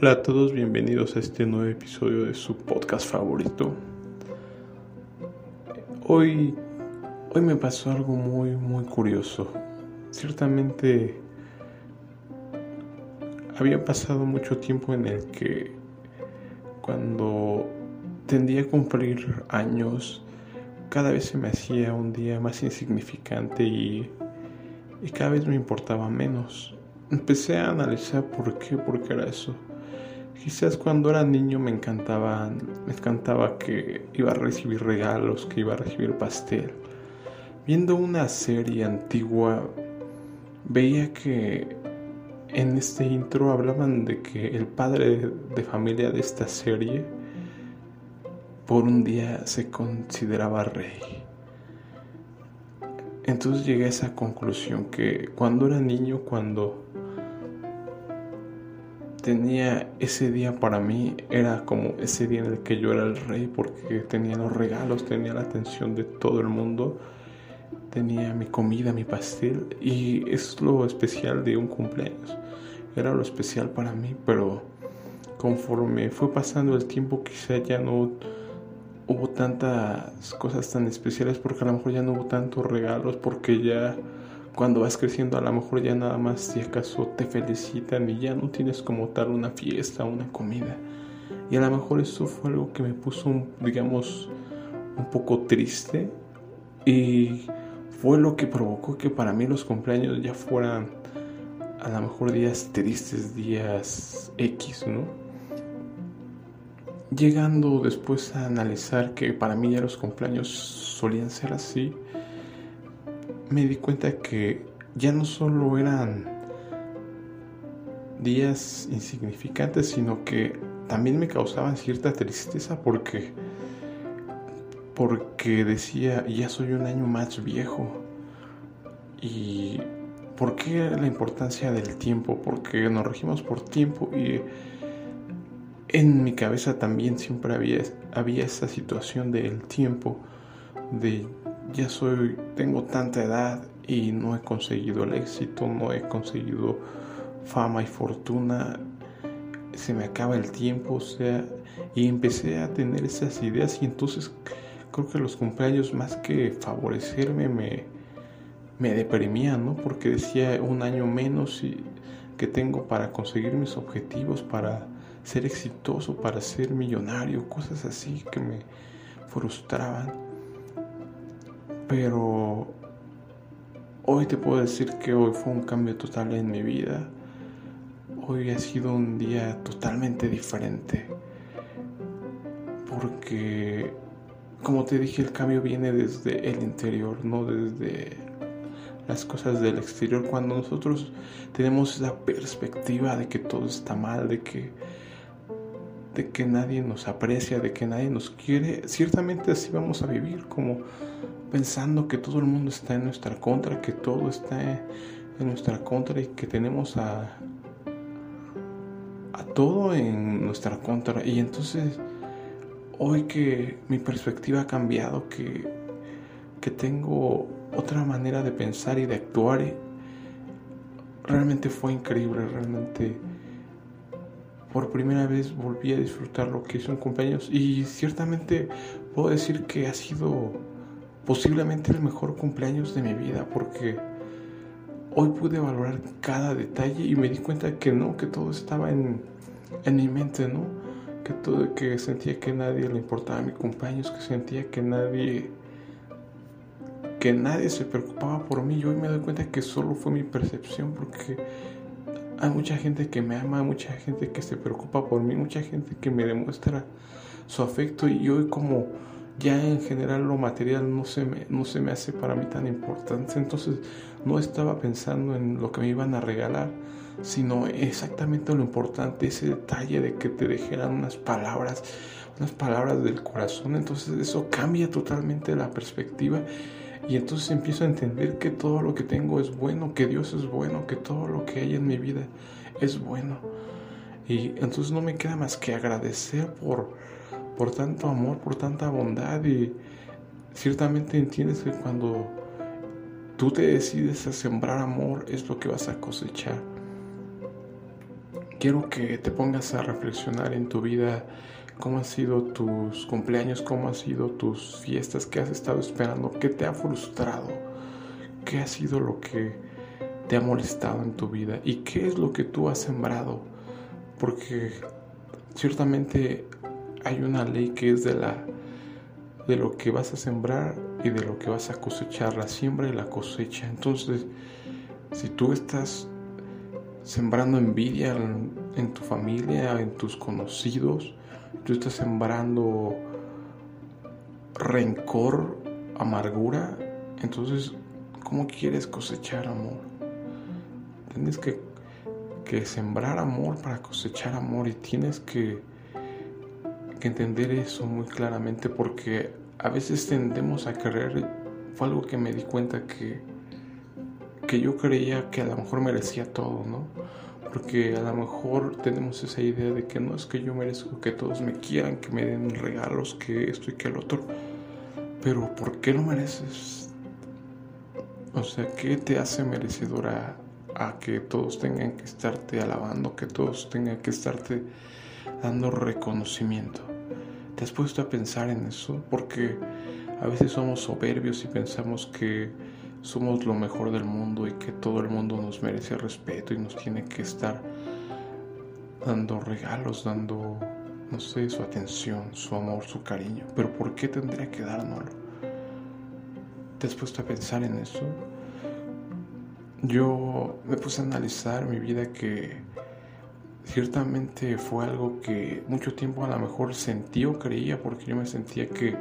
Hola a todos, bienvenidos a este nuevo episodio de su podcast favorito. Hoy, hoy me pasó algo muy, muy curioso. Ciertamente había pasado mucho tiempo en el que cuando tendía a cumplir años, cada vez se me hacía un día más insignificante y, y cada vez me importaba menos. Empecé a analizar por qué, por qué era eso. Quizás cuando era niño me encantaba, me encantaba que iba a recibir regalos, que iba a recibir pastel. Viendo una serie antigua, veía que en este intro hablaban de que el padre de familia de esta serie por un día se consideraba rey. Entonces llegué a esa conclusión que cuando era niño, cuando tenía ese día para mí era como ese día en el que yo era el rey porque tenía los regalos, tenía la atención de todo el mundo, tenía mi comida, mi pastel y es lo especial de un cumpleaños. Era lo especial para mí, pero conforme fue pasando el tiempo quizá ya no hubo tantas cosas tan especiales porque a lo mejor ya no hubo tantos regalos porque ya cuando vas creciendo a lo mejor ya nada más si acaso te felicitan y ya no tienes como tal una fiesta, una comida. Y a lo mejor eso fue algo que me puso, digamos, un poco triste y fue lo que provocó que para mí los cumpleaños ya fueran a lo mejor días tristes, días X, ¿no? Llegando después a analizar que para mí ya los cumpleaños solían ser así, me di cuenta que ya no solo eran días insignificantes, sino que también me causaban cierta tristeza porque porque decía, ya soy un año más viejo. ¿Y por qué la importancia del tiempo? Porque nos regimos por tiempo y en mi cabeza también siempre había, había esa situación del tiempo, de ya soy, tengo tanta edad y no he conseguido el éxito, no he conseguido fama y fortuna, se me acaba el tiempo, o sea, y empecé a tener esas ideas y entonces creo que los cumpleaños más que favorecerme me, me deprimían, ¿no? Porque decía un año menos y que tengo para conseguir mis objetivos, para ser exitoso, para ser millonario, cosas así que me frustraban. Pero hoy te puedo decir que hoy fue un cambio total en mi vida. Hoy ha sido un día totalmente diferente. Porque, como te dije, el cambio viene desde el interior, no desde las cosas del exterior. Cuando nosotros tenemos la perspectiva de que todo está mal, de que de que nadie nos aprecia, de que nadie nos quiere, ciertamente así vamos a vivir como pensando que todo el mundo está en nuestra contra, que todo está en nuestra contra y que tenemos a, a todo en nuestra contra. Y entonces, hoy que mi perspectiva ha cambiado, que, que tengo otra manera de pensar y de actuar, realmente fue increíble, realmente por primera vez volví a disfrutar lo que hizo en cumpleaños y ciertamente puedo decir que ha sido posiblemente el mejor cumpleaños de mi vida porque hoy pude valorar cada detalle y me di cuenta que no, que todo estaba en, en mi mente, ¿no? Que todo, que sentía que nadie le importaba mi cumpleaños, que sentía que nadie, que nadie se preocupaba por mí. Y hoy me doy cuenta que solo fue mi percepción porque hay mucha gente que me ama, mucha gente que se preocupa por mí, mucha gente que me demuestra su afecto y hoy como ya en general lo material no se, me, no se me hace para mí tan importante. Entonces no estaba pensando en lo que me iban a regalar, sino exactamente lo importante, ese detalle de que te dejaran unas palabras, unas palabras del corazón. Entonces eso cambia totalmente la perspectiva. Y entonces empiezo a entender que todo lo que tengo es bueno, que Dios es bueno, que todo lo que hay en mi vida es bueno. Y entonces no me queda más que agradecer por, por tanto amor, por tanta bondad y ciertamente entiendes que cuando tú te decides a sembrar amor es lo que vas a cosechar. quiero que te pongas a reflexionar en tu vida cómo han sido tus cumpleaños, cómo han sido tus fiestas, qué has estado esperando, qué te ha frustrado, qué ha sido lo que te ha molestado en tu vida y qué es lo que tú has sembrado. Porque ciertamente hay una ley que es de la de lo que vas a sembrar y de lo que vas a cosechar, la siembra y la cosecha. Entonces, si tú estás sembrando envidia en, tu familia, en tus conocidos, tú estás sembrando rencor, amargura, entonces, ¿cómo quieres cosechar amor? Tienes que, que sembrar amor para cosechar amor y tienes que que entender eso muy claramente porque a veces tendemos a creer, fue algo que me di cuenta que, que yo creía que a lo mejor merecía todo, ¿no? Porque a lo mejor tenemos esa idea de que no es que yo merezco que todos me quieran, que me den regalos, que esto y que el otro. Pero ¿por qué lo mereces? O sea, ¿qué te hace merecedora a que todos tengan que estarte alabando, que todos tengan que estarte dando reconocimiento. ¿Te has puesto a pensar en eso? Porque a veces somos soberbios y pensamos que somos lo mejor del mundo y que todo el mundo nos merece respeto y nos tiene que estar dando regalos, dando, no sé, su atención, su amor, su cariño. Pero ¿por qué tendría que dárnoslo? ¿Te has puesto a pensar en eso? Yo me puse a analizar mi vida que ciertamente fue algo que mucho tiempo a lo mejor sentí o creía porque yo me sentía que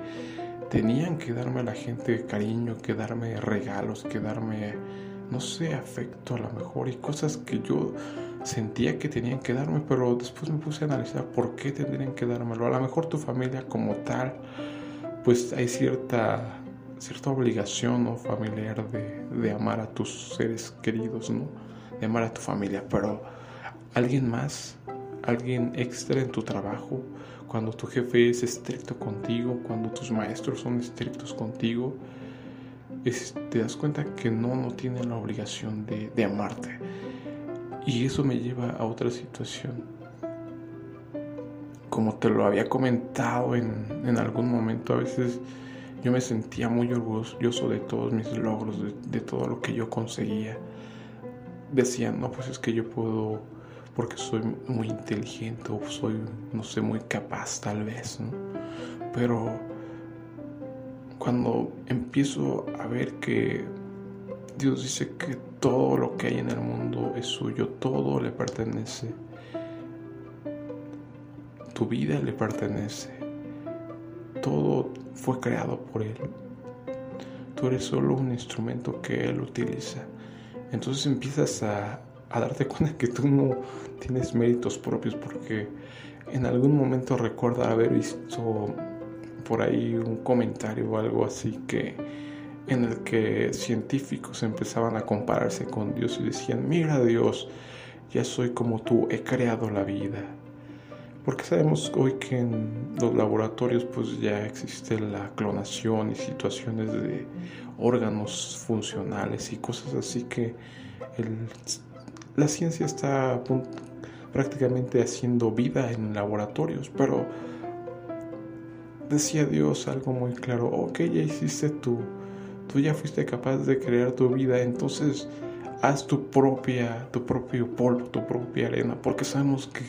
tenían que darme a la gente cariño, que darme regalos, que darme, no sé, afecto a lo mejor y cosas que yo sentía que tenían que darme, pero después me puse a analizar por qué tendrían que dármelo. A lo mejor tu familia como tal, pues hay cierta, cierta obligación ¿no? familiar de, de amar a tus seres queridos, ¿no? De amar a tu familia, pero alguien más, alguien extra en tu trabajo, cuando tu jefe es estricto contigo, cuando tus maestros son estrictos contigo, te das cuenta que no, no tienen la obligación de, amarte. Y eso me lleva a otra situación. Como te lo había comentado en, algún momento, a veces yo me sentía muy orgulloso de todos mis logros, de, de todo lo que yo conseguía. Decía, no, pues es que yo puedo porque soy muy inteligente o soy, no sé, muy capaz tal vez, ¿no? Pero cuando empiezo a ver que Dios dice que todo lo que hay en el mundo es suyo, todo le pertenece, tu vida le pertenece, todo fue creado por Él, tú eres solo un instrumento que Él utiliza. Entonces empiezas a, a darte cuenta que tú no tienes méritos propios porque en algún momento recuerdo haber visto por ahí un comentario o algo así que en el que científicos empezaban a compararse con Dios y decían, mira Dios, ya soy como tú, he creado la vida. Porque sabemos hoy que en los laboratorios pues ya existe la clonación y situaciones de órganos funcionales y cosas así que el la ciencia está prácticamente haciendo vida en laboratorios, pero decía Dios algo muy claro, ok, ya hiciste tú, tú ya fuiste capaz de crear tu vida, entonces haz tu propia, tu propio polvo, tu propia arena, porque sabemos que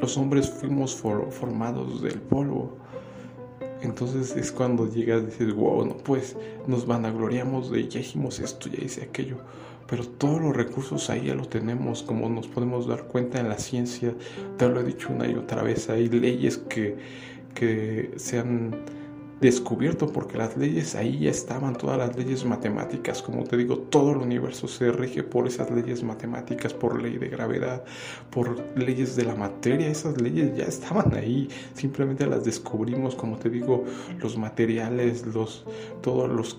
los hombres fuimos formados del polvo. Entonces es cuando llegas y dices, wow, no, pues nos vanagloriamos de ya hicimos esto, ya hice aquello pero todos los recursos ahí ya los tenemos, como nos podemos dar cuenta en la ciencia, te lo he dicho una y otra vez, hay leyes que, que se han descubierto porque las leyes ahí ya estaban, todas las leyes matemáticas, como te digo, todo el universo se rige por esas leyes matemáticas, por ley de gravedad, por leyes de la materia, esas leyes ya estaban ahí, simplemente las descubrimos, como te digo, los materiales, los, todos los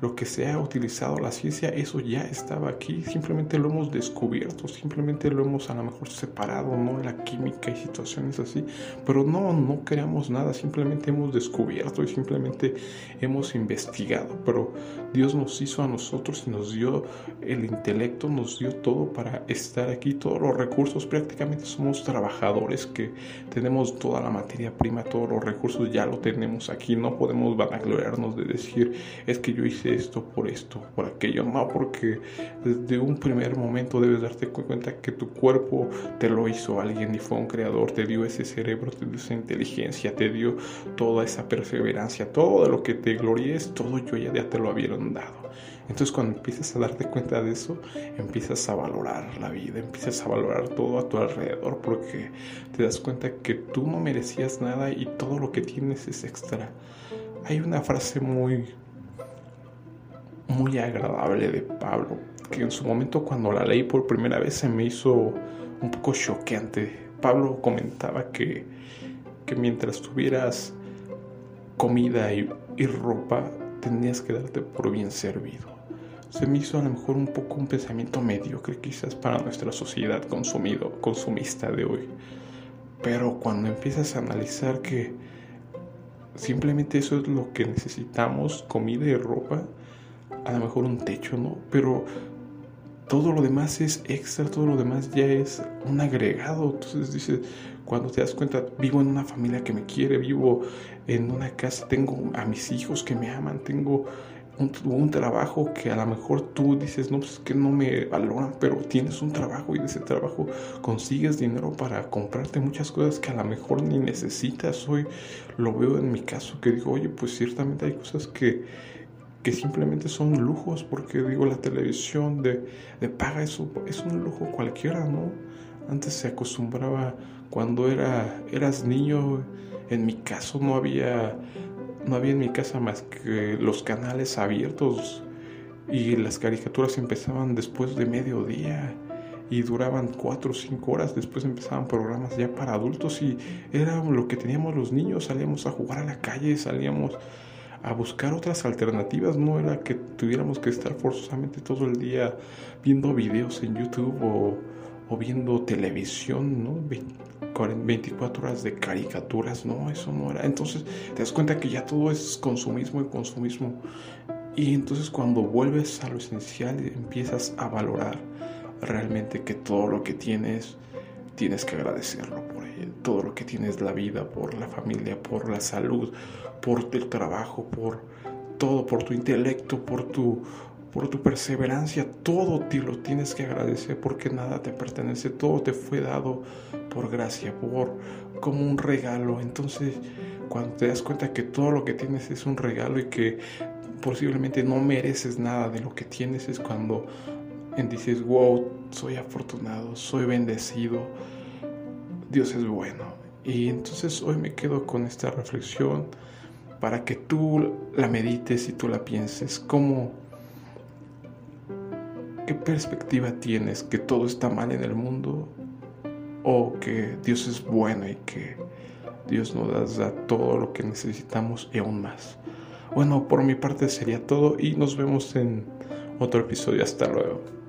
lo que se ha utilizado la ciencia, eso ya estaba aquí, simplemente lo hemos descubierto, simplemente lo hemos a lo mejor separado, ¿no? La química y situaciones así, pero no, no creamos nada, simplemente hemos descubierto y simplemente hemos investigado, pero Dios nos hizo a nosotros y nos dio el intelecto, nos dio todo para estar aquí, todos los recursos, prácticamente somos trabajadores que tenemos toda la materia prima, todos los recursos ya lo tenemos aquí, no podemos vanagloriarnos de decir, es que yo hice esto por esto, por aquello. No, porque desde un primer momento debes darte cuenta que tu cuerpo te lo hizo alguien y fue un creador, te dio ese cerebro, te dio esa inteligencia, te dio toda esa perseverancia, todo lo que te gloríes, todo yo ya, ya te lo habían dado. Entonces cuando empiezas a darte cuenta de eso, empiezas a valorar la vida, empiezas a valorar todo a tu alrededor porque te das cuenta que tú no merecías nada y todo lo que tienes es extra. Hay una frase muy muy agradable de Pablo, que en su momento cuando la leí por primera vez se me hizo un poco choqueante. Pablo comentaba que, que mientras tuvieras comida y, ropa, tenías que darte por bien servido. Se me hizo a lo mejor un poco un pensamiento mediocre quizás para nuestra sociedad consumido, consumista de hoy. Pero cuando empiezas a analizar que simplemente eso es lo que necesitamos, comida y ropa, a lo mejor un techo, ¿no? Pero todo lo demás es extra, todo lo demás ya es un agregado. Entonces dices, cuando te das cuenta, vivo en una familia que me quiere, vivo en una casa, tengo a mis hijos que me aman, tengo un, trabajo que a lo mejor tú dices, no, pues es que no me valoran, pero tienes un trabajo y de ese trabajo consigues dinero para comprarte muchas cosas que a lo mejor ni necesitas. Hoy lo veo en mi caso, que digo, oye, pues ciertamente hay cosas que que simplemente son lujos, porque digo, la televisión de, de paga eso es un lujo cualquiera, ¿no? Antes se acostumbraba cuando era, eras niño, en mi caso no había, no había en mi casa más que los canales abiertos y las caricaturas empezaban después de mediodía y duraban cuatro o cinco horas. Después empezaban programas ya para adultos y era lo que teníamos los niños. Salíamos a jugar a la calle, salíamos a buscar otras alternativas. No era que tuviéramos que estar forzosamente todo el día viendo videos en YouTube o, viendo televisión, ¿no? 24 horas de caricaturas, no, eso no era. Entonces te das cuenta que ya todo es consumismo y consumismo. Y entonces cuando vuelves a lo esencial empiezas a valorar realmente que todo lo que tienes, tienes que agradecerlo por él. Todo lo que tienes, la vida, por la familia, por la salud, por el trabajo, por todo, por tu intelecto, por tu, por tu perseverancia, todo te lo tienes que agradecer porque nada te pertenece, todo te fue dado por gracia, por como un regalo. Entonces, cuando te das cuenta que todo lo que tienes es un regalo y que posiblemente no mereces nada de lo que tienes, es cuando dices, wow, soy afortunado, soy bendecido, Dios es bueno. Y entonces hoy me quedo con esta reflexión para que tú la medites y tú la pienses. ¿Cómo, qué perspectiva tienes? ¿Que todo está mal en el mundo? ¿O que Dios es bueno y que Dios nos da todo lo que necesitamos y aún más? Bueno, por mi parte sería todo y nos vemos en otro episodio. Hasta luego.